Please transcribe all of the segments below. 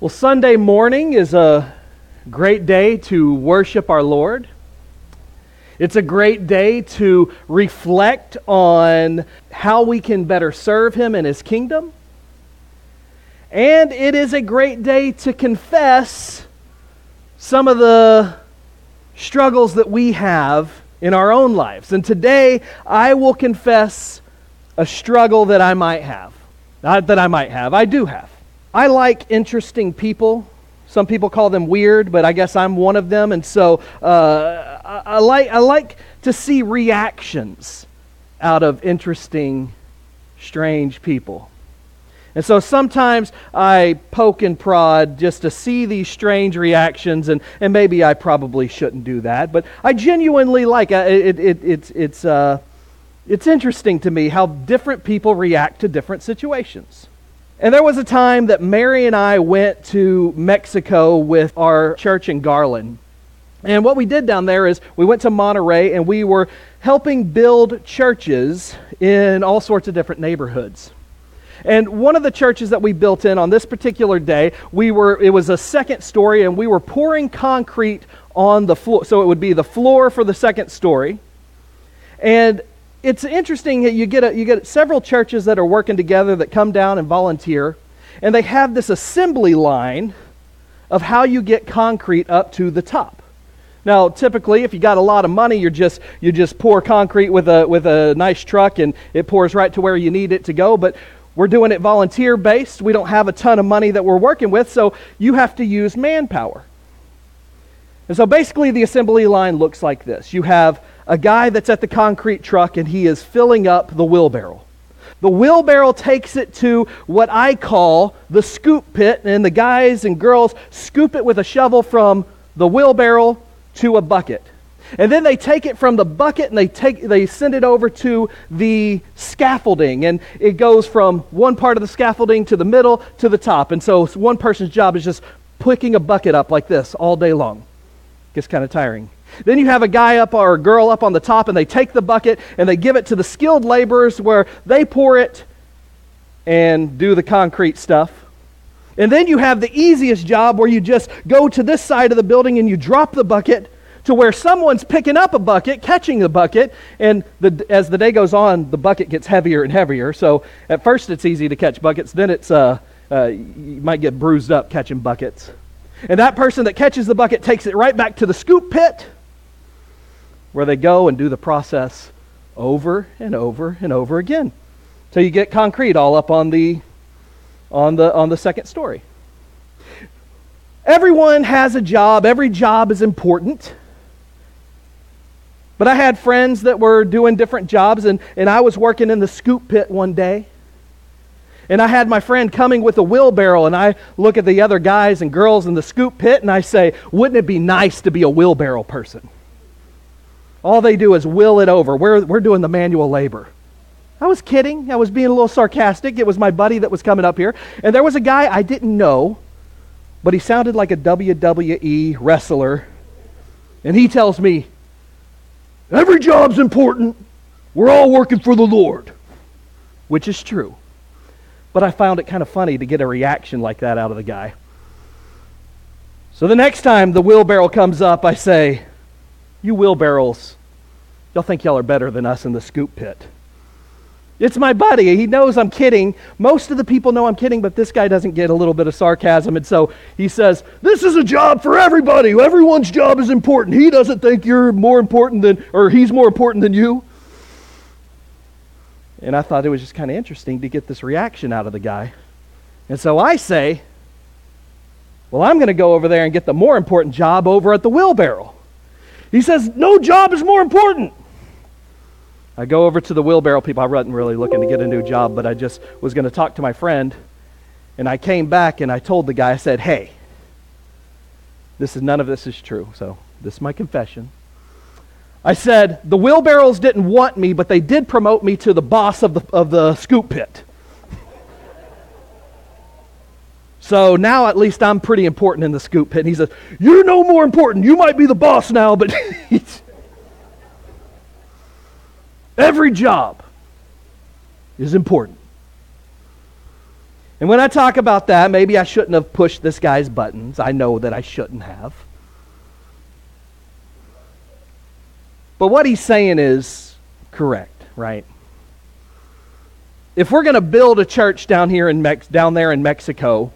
Well, Sunday morning is a great day to worship our Lord. It's a great day to reflect on how we can better serve Him and His kingdom. And it is a great day to confess some of the struggles that we have in our own lives. And today, I will confess a struggle that I might have. Not that I might have, I do have. I like interesting people. Some people call them weird, but I guess I'm one of them. And so uh, I, I, like, I like to see reactions out of interesting, strange people. And so sometimes I poke and prod just to see these strange reactions, and, and maybe I probably shouldn't do that. But I genuinely like uh, it. it, it it's, it's, uh, it's interesting to me how different people react to different situations. And there was a time that Mary and I went to Mexico with our church in Garland. And what we did down there is we went to Monterrey and we were helping build churches in all sorts of different neighborhoods. And one of the churches that we built in on this particular day, we were it was a second story and we were pouring concrete on the floor. So it would be the floor for the second story. And it's interesting that you get, a, you get several churches that are working together that come down and volunteer, and they have this assembly line of how you get concrete up to the top. Now, typically, if you got a lot of money, you just you just pour concrete with a with a nice truck, and it pours right to where you need it to go. But we're doing it volunteer based. We don't have a ton of money that we're working with, so you have to use manpower. And so, basically, the assembly line looks like this: you have a guy that's at the concrete truck and he is filling up the wheelbarrow. The wheelbarrow takes it to what I call the scoop pit, and the guys and girls scoop it with a shovel from the wheelbarrow to a bucket. And then they take it from the bucket and they take they send it over to the scaffolding and it goes from one part of the scaffolding to the middle to the top. And so one person's job is just picking a bucket up like this all day long. Gets kind of tiring. Then you have a guy up or a girl up on the top, and they take the bucket and they give it to the skilled laborers where they pour it and do the concrete stuff. And then you have the easiest job where you just go to this side of the building and you drop the bucket to where someone's picking up a bucket, catching the bucket, and the, as the day goes on, the bucket gets heavier and heavier. So at first it's easy to catch buckets, then it's uh, uh, you might get bruised up catching buckets. And that person that catches the bucket takes it right back to the scoop pit where they go and do the process over and over and over again. So you get concrete all up on the on the on the second story. Everyone has a job, every job is important. But I had friends that were doing different jobs, and, and I was working in the scoop pit one day. And I had my friend coming with a wheelbarrow, and I look at the other guys and girls in the scoop pit, and I say, Wouldn't it be nice to be a wheelbarrow person? All they do is will it over. We're, we're doing the manual labor. I was kidding. I was being a little sarcastic. It was my buddy that was coming up here. And there was a guy I didn't know, but he sounded like a WWE wrestler. And he tells me, Every job's important. We're all working for the Lord. Which is true. But I found it kind of funny to get a reaction like that out of the guy. So the next time the wheelbarrow comes up, I say, you wheelbarrows, y'all think y'all are better than us in the scoop pit. It's my buddy. He knows I'm kidding. Most of the people know I'm kidding, but this guy doesn't get a little bit of sarcasm. And so he says, This is a job for everybody. Everyone's job is important. He doesn't think you're more important than, or he's more important than you. And I thought it was just kind of interesting to get this reaction out of the guy. And so I say, Well, I'm going to go over there and get the more important job over at the wheelbarrow. He says, No job is more important. I go over to the wheelbarrow people. I wasn't really looking to get a new job, but I just was going to talk to my friend. And I came back and I told the guy, I said, Hey, this is none of this is true. So this is my confession. I said, the wheelbarrows didn't want me, but they did promote me to the boss of the, of the scoop pit. So now at least I'm pretty important in the scoop pit. And he says, You're no more important. You might be the boss now, but every job is important. And when I talk about that, maybe I shouldn't have pushed this guy's buttons. I know that I shouldn't have. But what he's saying is correct, right? If we're going to build a church down here in Mex- down there in Mexico,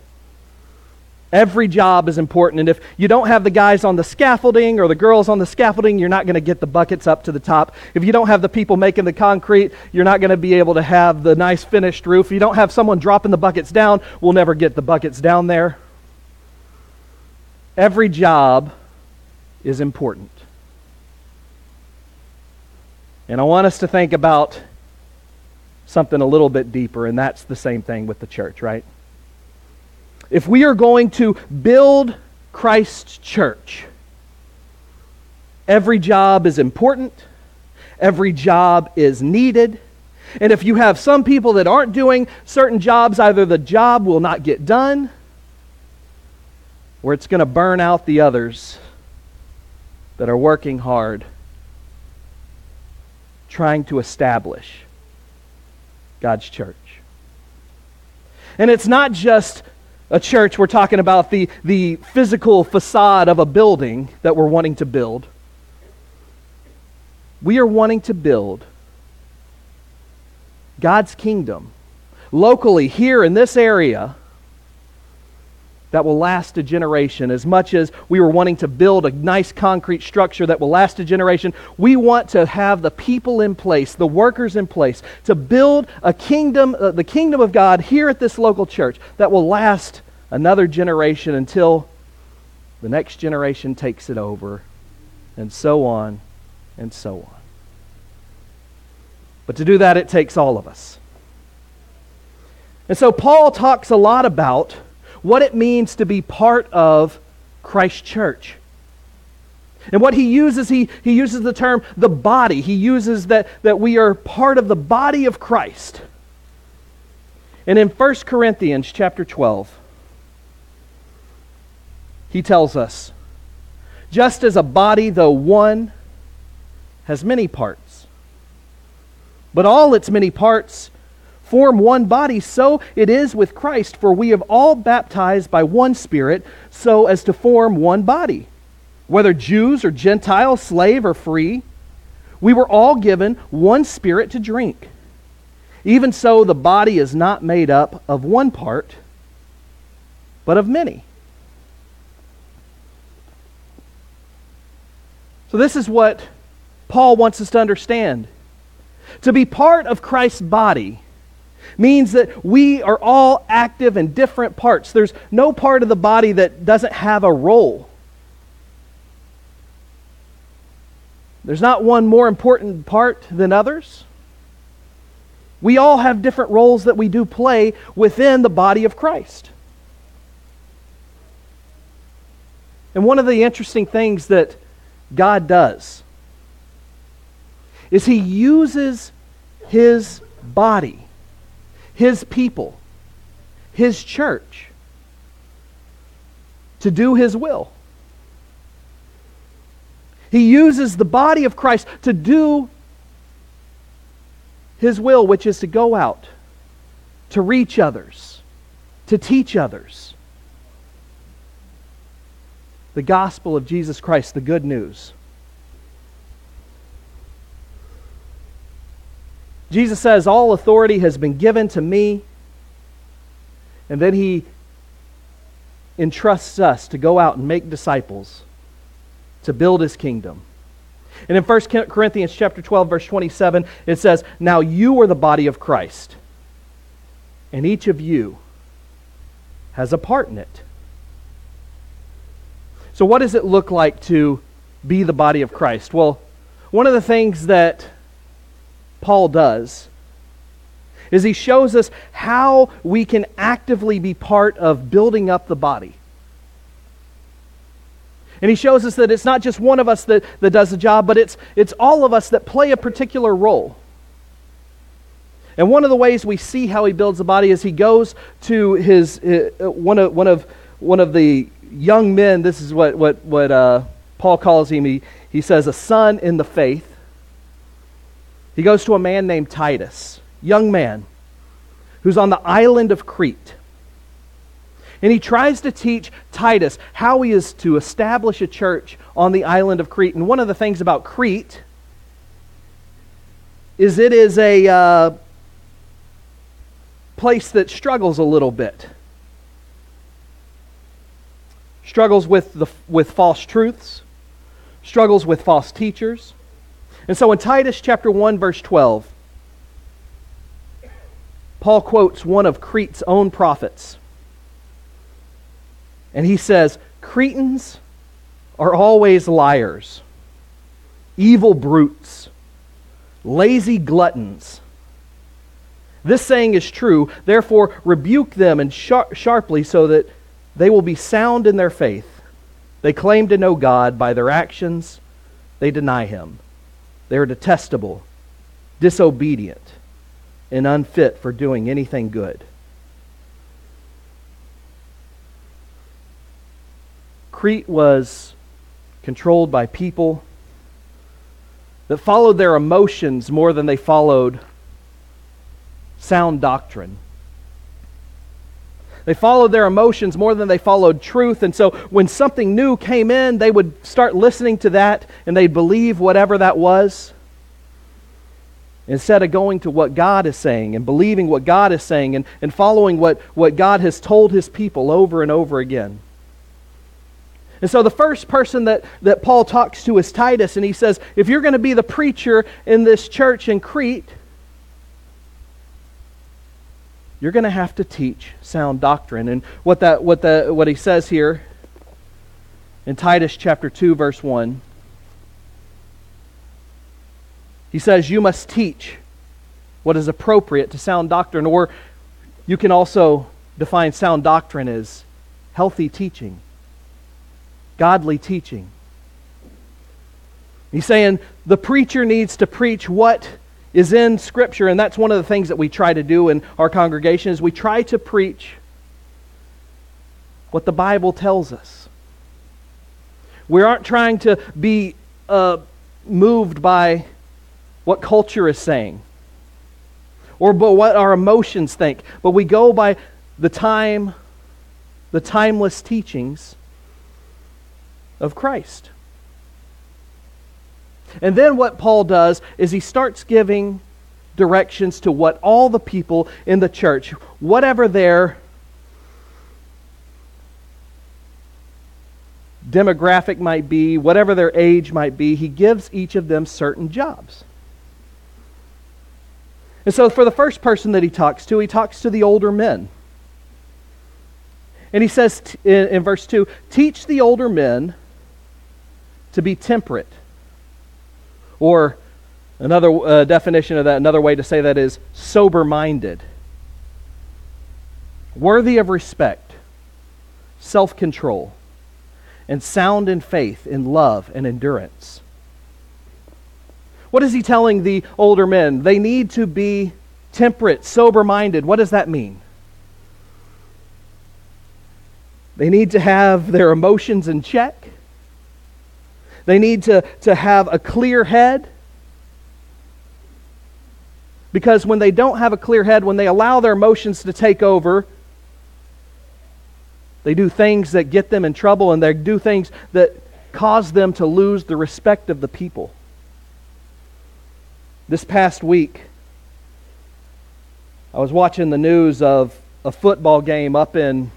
every job is important and if you don't have the guys on the scaffolding or the girls on the scaffolding, you're not going to get the buckets up to the top. If you don't have the people making the concrete, you're not going to be able to have the nice finished roof. If you don't have someone dropping the buckets down, we'll never get the buckets down there. Every job is important. And I want us to think about something a little bit deeper, and that's the same thing with the church, right? If we are going to build Christ's church, every job is important, every job is needed. And if you have some people that aren't doing certain jobs, either the job will not get done or it's going to burn out the others that are working hard trying to establish God's church. And it's not just a church, we're talking about the, the physical facade of a building that we're wanting to build. We are wanting to build God's kingdom locally here in this area that will last a generation. As much as we were wanting to build a nice concrete structure that will last a generation, we want to have the people in place, the workers in place, to build a kingdom, uh, the kingdom of God here at this local church that will last another generation until the next generation takes it over, and so on and so on. But to do that, it takes all of us. And so Paul talks a lot about what it means to be part of Christ's church. And what he uses, he, he uses the term the body. He uses that, that we are part of the body of Christ. And in 1 Corinthians chapter 12, he tells us, just as a body, though one, has many parts, but all its many parts form one body, so it is with Christ, for we have all baptized by one Spirit, so as to form one body. Whether Jews or Gentiles, slave or free, we were all given one Spirit to drink. Even so, the body is not made up of one part, but of many. So, this is what Paul wants us to understand. To be part of Christ's body means that we are all active in different parts. There's no part of the body that doesn't have a role. There's not one more important part than others. We all have different roles that we do play within the body of Christ. And one of the interesting things that God does is He uses His body his people, his church, to do his will. He uses the body of Christ to do his will, which is to go out, to reach others, to teach others. The gospel of Jesus Christ, the good news. Jesus says, All authority has been given to me. And then he entrusts us to go out and make disciples to build his kingdom. And in 1 Corinthians chapter 12 verse 27 it says, "Now you are the body of Christ, and each of you has a part in it." So what does it look like to be the body of Christ? Well, one of the things that Paul does is he shows us how we can actively be part of building up the body. And he shows us that it's not just one of us that, that does the job, but it's, it's all of us that play a particular role. And one of the ways we see how he builds the body is he goes to his, uh, one, of, one, of, one of the young men. This is what, what, what uh, Paul calls him. He, he says, a son in the faith. He goes to a man named Titus, young man, who's on the island of Crete. And he tries to teach Titus how he is to establish a church on the island of Crete. And one of the things about Crete is it is a uh, place that struggles a little bit. Struggles with, the, with false truths, struggles with false teachers. And so in Titus chapter 1 verse 12, Paul quotes one of Crete's own prophets. And he says, Cretans are always liars, evil brutes, lazy gluttons. This saying is true, therefore rebuke them and sharp, sharply so that they will be sound in their faith. They claim to know God by their actions, they deny him. They are detestable, disobedient and unfit for doing anything good. Crete was controlled by people that followed their emotions more than they followed sound doctrine. They followed their emotions more than they followed truth. And so when something new came in, they would start listening to that and they'd believe whatever that was instead of going to what God is saying and believing what God is saying and, and following what, what God has told his people over and over again. And so the first person that, that Paul talks to is Titus, and he says, If you're going to be the preacher in this church in Crete, you're going to have to teach sound doctrine. And what, that, what, the, what he says here in Titus chapter 2, verse 1 He says, You must teach what is appropriate to sound doctrine. Or you can also define sound doctrine as healthy teaching, godly teaching. He's saying the preacher needs to preach what is in Scripture, and that's one of the things that we try to do in our congregation is we try to preach what the Bible tells us. We aren't trying to be uh, moved by what culture is saying or but what our emotions think, but we go by the time, the timeless teachings of Christ. And then what Paul does is he starts giving directions to what all the people in the church, whatever their demographic might be, whatever their age might be, he gives each of them certain jobs. And so, for the first person that he talks to, he talks to the older men. And he says in, in verse 2 Teach the older men to be temperate. Or another uh, definition of that, another way to say that is sober minded, worthy of respect, self control, and sound in faith, in love, and endurance. What is he telling the older men? They need to be temperate, sober minded. What does that mean? They need to have their emotions in check. They need to, to have a clear head. Because when they don't have a clear head, when they allow their emotions to take over, they do things that get them in trouble and they do things that cause them to lose the respect of the people. This past week, I was watching the news of a football game up in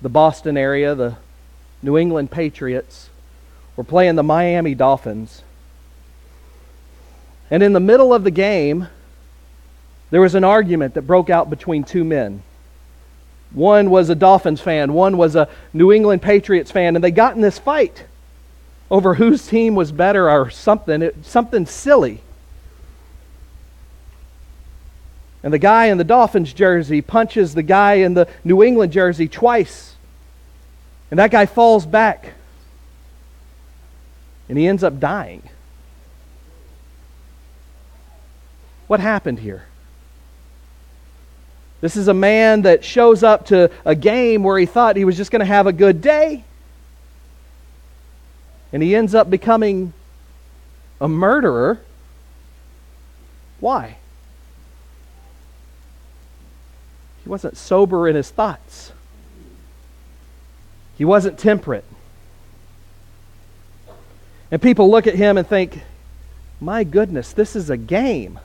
the Boston area. The New England Patriots were playing the Miami Dolphins. And in the middle of the game, there was an argument that broke out between two men. One was a Dolphins fan, one was a New England Patriots fan, and they got in this fight over whose team was better or something, it, something silly. And the guy in the Dolphins jersey punches the guy in the New England jersey twice. And that guy falls back. And he ends up dying. What happened here? This is a man that shows up to a game where he thought he was just going to have a good day. And he ends up becoming a murderer. Why? He wasn't sober in his thoughts. He wasn't temperate. And people look at him and think, my goodness, this is a game.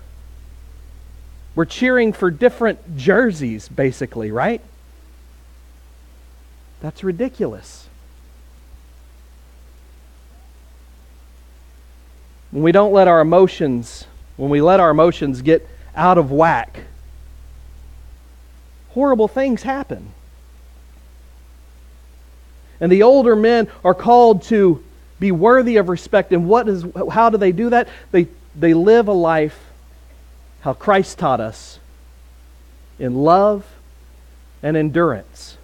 We're cheering for different jerseys, basically, right? That's ridiculous. When we don't let our emotions, when we let our emotions get out of whack, horrible things happen. And the older men are called to be worthy of respect. And what is, how do they do that? They, they live a life how Christ taught us in love and endurance.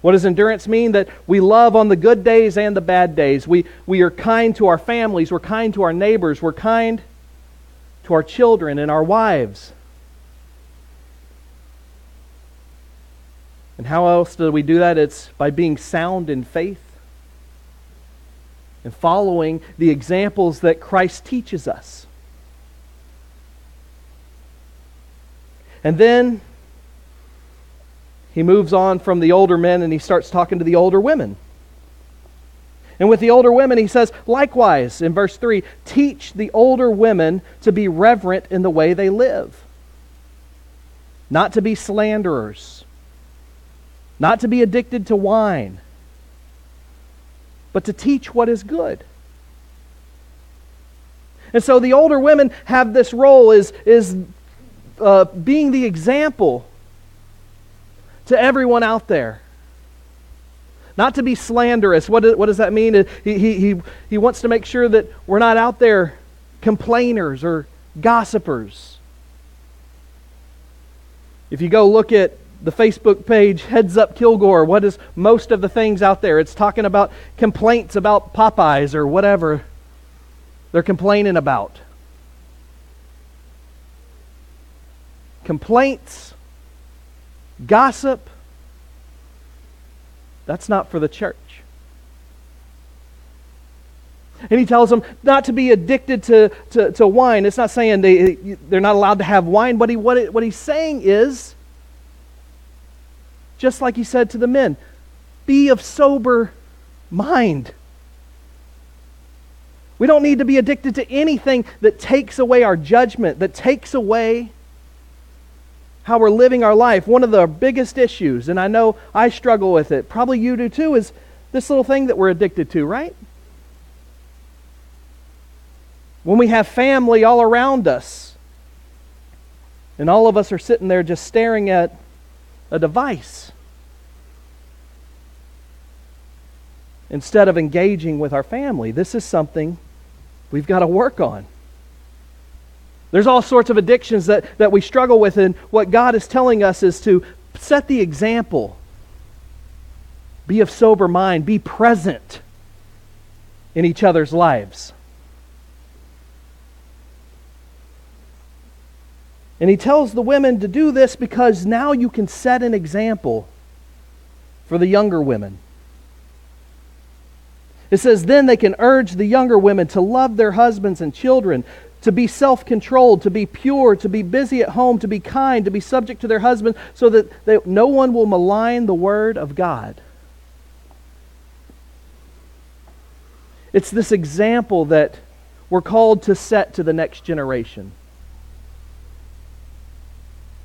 What does endurance mean? That we love on the good days and the bad days. We, we are kind to our families, we're kind to our neighbors, we're kind to our children and our wives. And how else do we do that? It's by being sound in faith and following the examples that Christ teaches us. And then he moves on from the older men and he starts talking to the older women. And with the older women, he says, likewise, in verse 3, teach the older women to be reverent in the way they live, not to be slanderers, not to be addicted to wine but to teach what is good. And so the older women have this role is, is uh, being the example to everyone out there. Not to be slanderous. What, what does that mean? He, he, he, he wants to make sure that we're not out there complainers or gossipers. If you go look at the Facebook page Heads Up Kilgore. What is most of the things out there? It's talking about complaints about Popeyes or whatever they're complaining about. Complaints, gossip, that's not for the church. And he tells them not to be addicted to, to, to wine. It's not saying they, they're not allowed to have wine, but he, what, it, what he's saying is just like he said to the men be of sober mind. We don't need to be addicted to anything that takes away our judgment, that takes away how we're living our life. One of the biggest issues, and I know I struggle with it, probably you do too, is this little thing that we're addicted to, right? When we have family all around us, and all of us are sitting there just staring at a device. instead of engaging with our family. This is something we've got to work on. There's all sorts of addictions that, that we struggle with, and what God is telling us is to set the example. Be of sober mind, be present in each other's lives. And he tells the women to do this because now you can set an example for the younger women. It says, then they can urge the younger women to love their husbands and children, to be self controlled, to be pure, to be busy at home, to be kind, to be subject to their husband, so that they, no one will malign the word of God. It's this example that we're called to set to the next generation.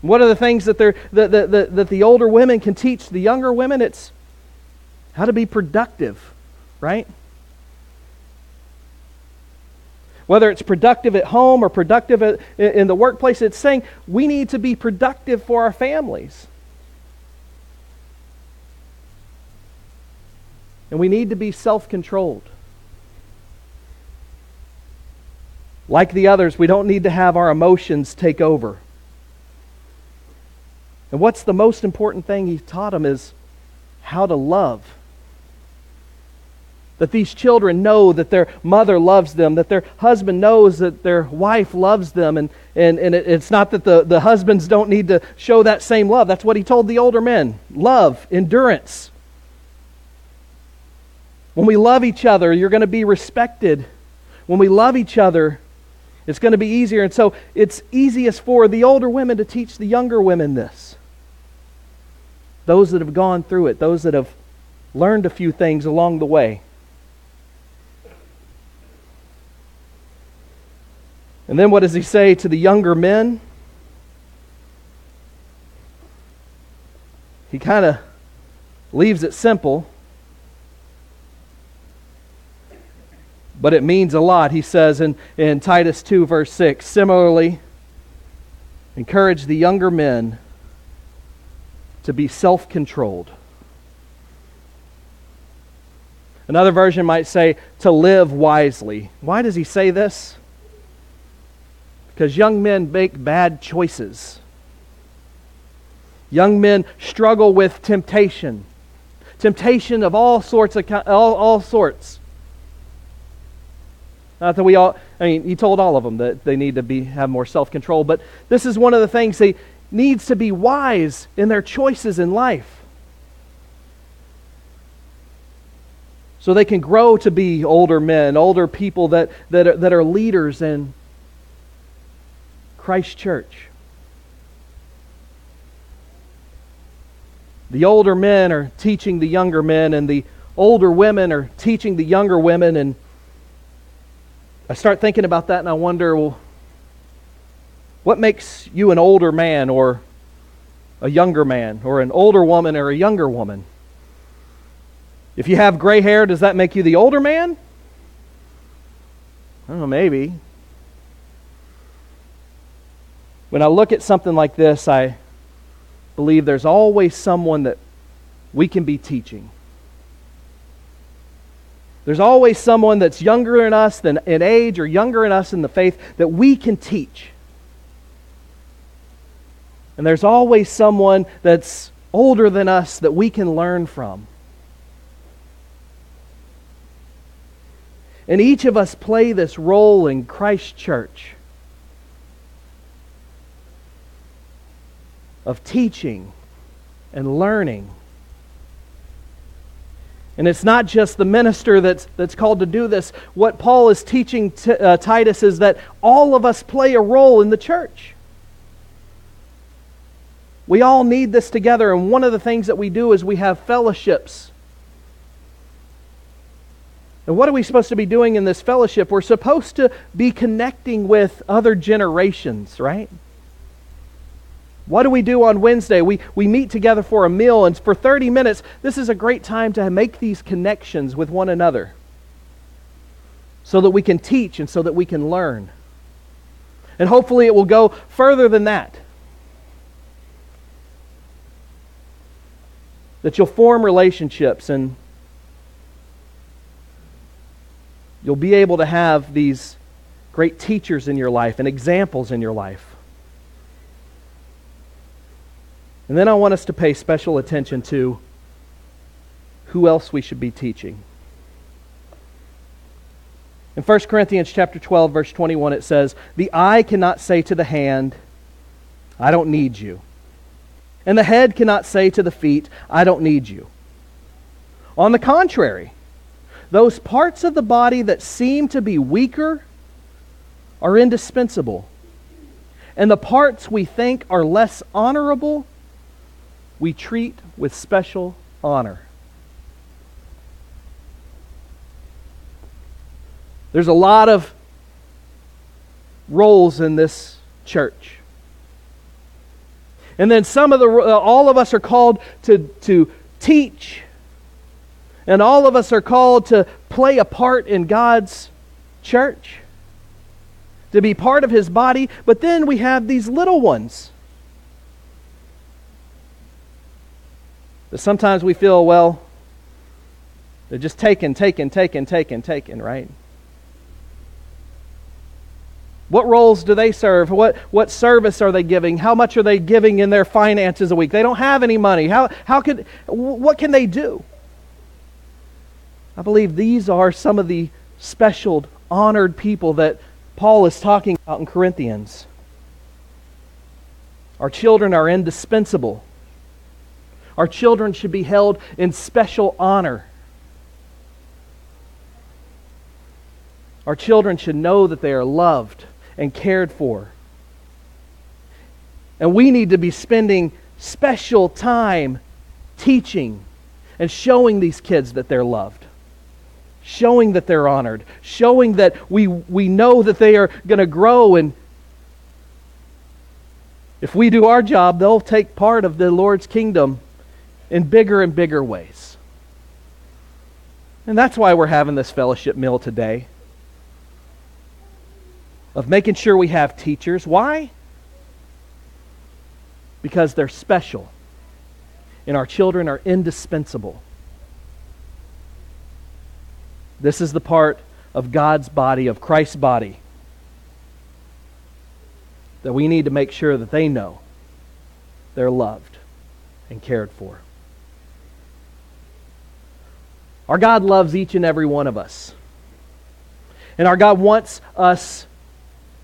What are the things that, they're, that, that, that, that the older women can teach the younger women? It's how to be productive, right? whether it's productive at home or productive at, in the workplace, it's saying we need to be productive for our families. And we need to be self controlled. Like the others, we don't need to have our emotions take over. And what's the most important thing he taught them is how to love. That these children know that their mother loves them, that their husband knows that their wife loves them. And, and, and it's not that the, the husbands don't need to show that same love. That's what he told the older men love, endurance. When we love each other, you're going to be respected. When we love each other, it's going to be easier. And so it's easiest for the older women to teach the younger women this. Those that have gone through it, those that have learned a few things along the way. And then what does he say to the younger men? He kind of leaves it simple, but it means a lot. He says in, in Titus 2, verse 6 Similarly, encourage the younger men to be self controlled. Another version might say to live wisely. Why does he say this? Because young men make bad choices. Young men struggle with temptation. Temptation of all sorts of all, all sorts. Not that we all I mean, he told all of them that they need to be have more self-control, but this is one of the things they needs to be wise in their choices in life. So they can grow to be older men, older people that, that, are, that are leaders in Christ Church. The older men are teaching the younger men, and the older women are teaching the younger women. And I start thinking about that, and I wonder, well, what makes you an older man or a younger man, or an older woman or a younger woman? If you have gray hair, does that make you the older man? I don't know, maybe. When I look at something like this, I believe there's always someone that we can be teaching. There's always someone that's younger in us than in age or younger in us in the faith that we can teach. And there's always someone that's older than us that we can learn from. And each of us play this role in Christ Church. of teaching and learning. And it's not just the minister that's, that's called to do this. What Paul is teaching t- uh, Titus is that all of us play a role in the church. We all need this together, and one of the things that we do is we have fellowships. And what are we supposed to be doing in this fellowship? We're supposed to be connecting with other generations, right? What do we do on Wednesday? We, we meet together for a meal, and for 30 minutes, this is a great time to make these connections with one another so that we can teach and so that we can learn. And hopefully, it will go further than that. That you'll form relationships and you'll be able to have these great teachers in your life and examples in your life. And then I want us to pay special attention to who else we should be teaching. In 1 Corinthians chapter 12 verse 21 it says, "The eye cannot say to the hand, I don't need you. And the head cannot say to the feet, I don't need you. On the contrary, those parts of the body that seem to be weaker are indispensable. And the parts we think are less honorable we treat with special honor. There's a lot of roles in this church. And then some of the uh, all of us are called to to teach. And all of us are called to play a part in God's church. To be part of his body, but then we have these little ones That sometimes we feel, well, they're just taking, taking, taking, taking, taking, right? What roles do they serve? What, what service are they giving? How much are they giving in their finances a week? They don't have any money. How, how could, what can they do? I believe these are some of the special, honored people that Paul is talking about in Corinthians. Our children are indispensable. Our children should be held in special honor. Our children should know that they are loved and cared for. And we need to be spending special time teaching and showing these kids that they're loved, showing that they're honored, showing that we, we know that they are going to grow. And if we do our job, they'll take part of the Lord's kingdom in bigger and bigger ways. And that's why we're having this fellowship meal today. Of making sure we have teachers. Why? Because they're special. And our children are indispensable. This is the part of God's body, of Christ's body, that we need to make sure that they know they're loved and cared for. Our God loves each and every one of us. And our God wants us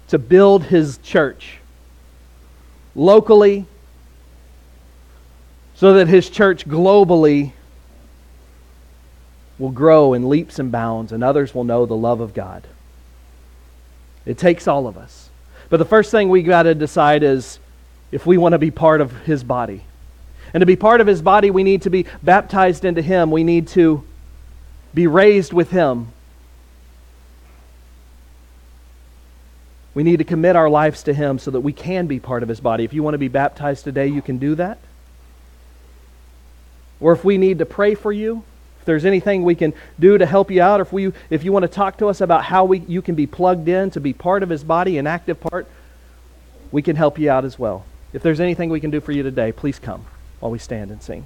to build His church locally so that His church globally will grow in leaps and bounds and others will know the love of God. It takes all of us. But the first thing we got to decide is if we want to be part of His body. And to be part of His body, we need to be baptized into Him. We need to be raised with Him. We need to commit our lives to Him so that we can be part of His body. If you want to be baptized today, you can do that. Or if we need to pray for you, if there's anything we can do to help you out, or if, we, if you want to talk to us about how we, you can be plugged in to be part of His body, an active part, we can help you out as well. If there's anything we can do for you today, please come while we stand and sing.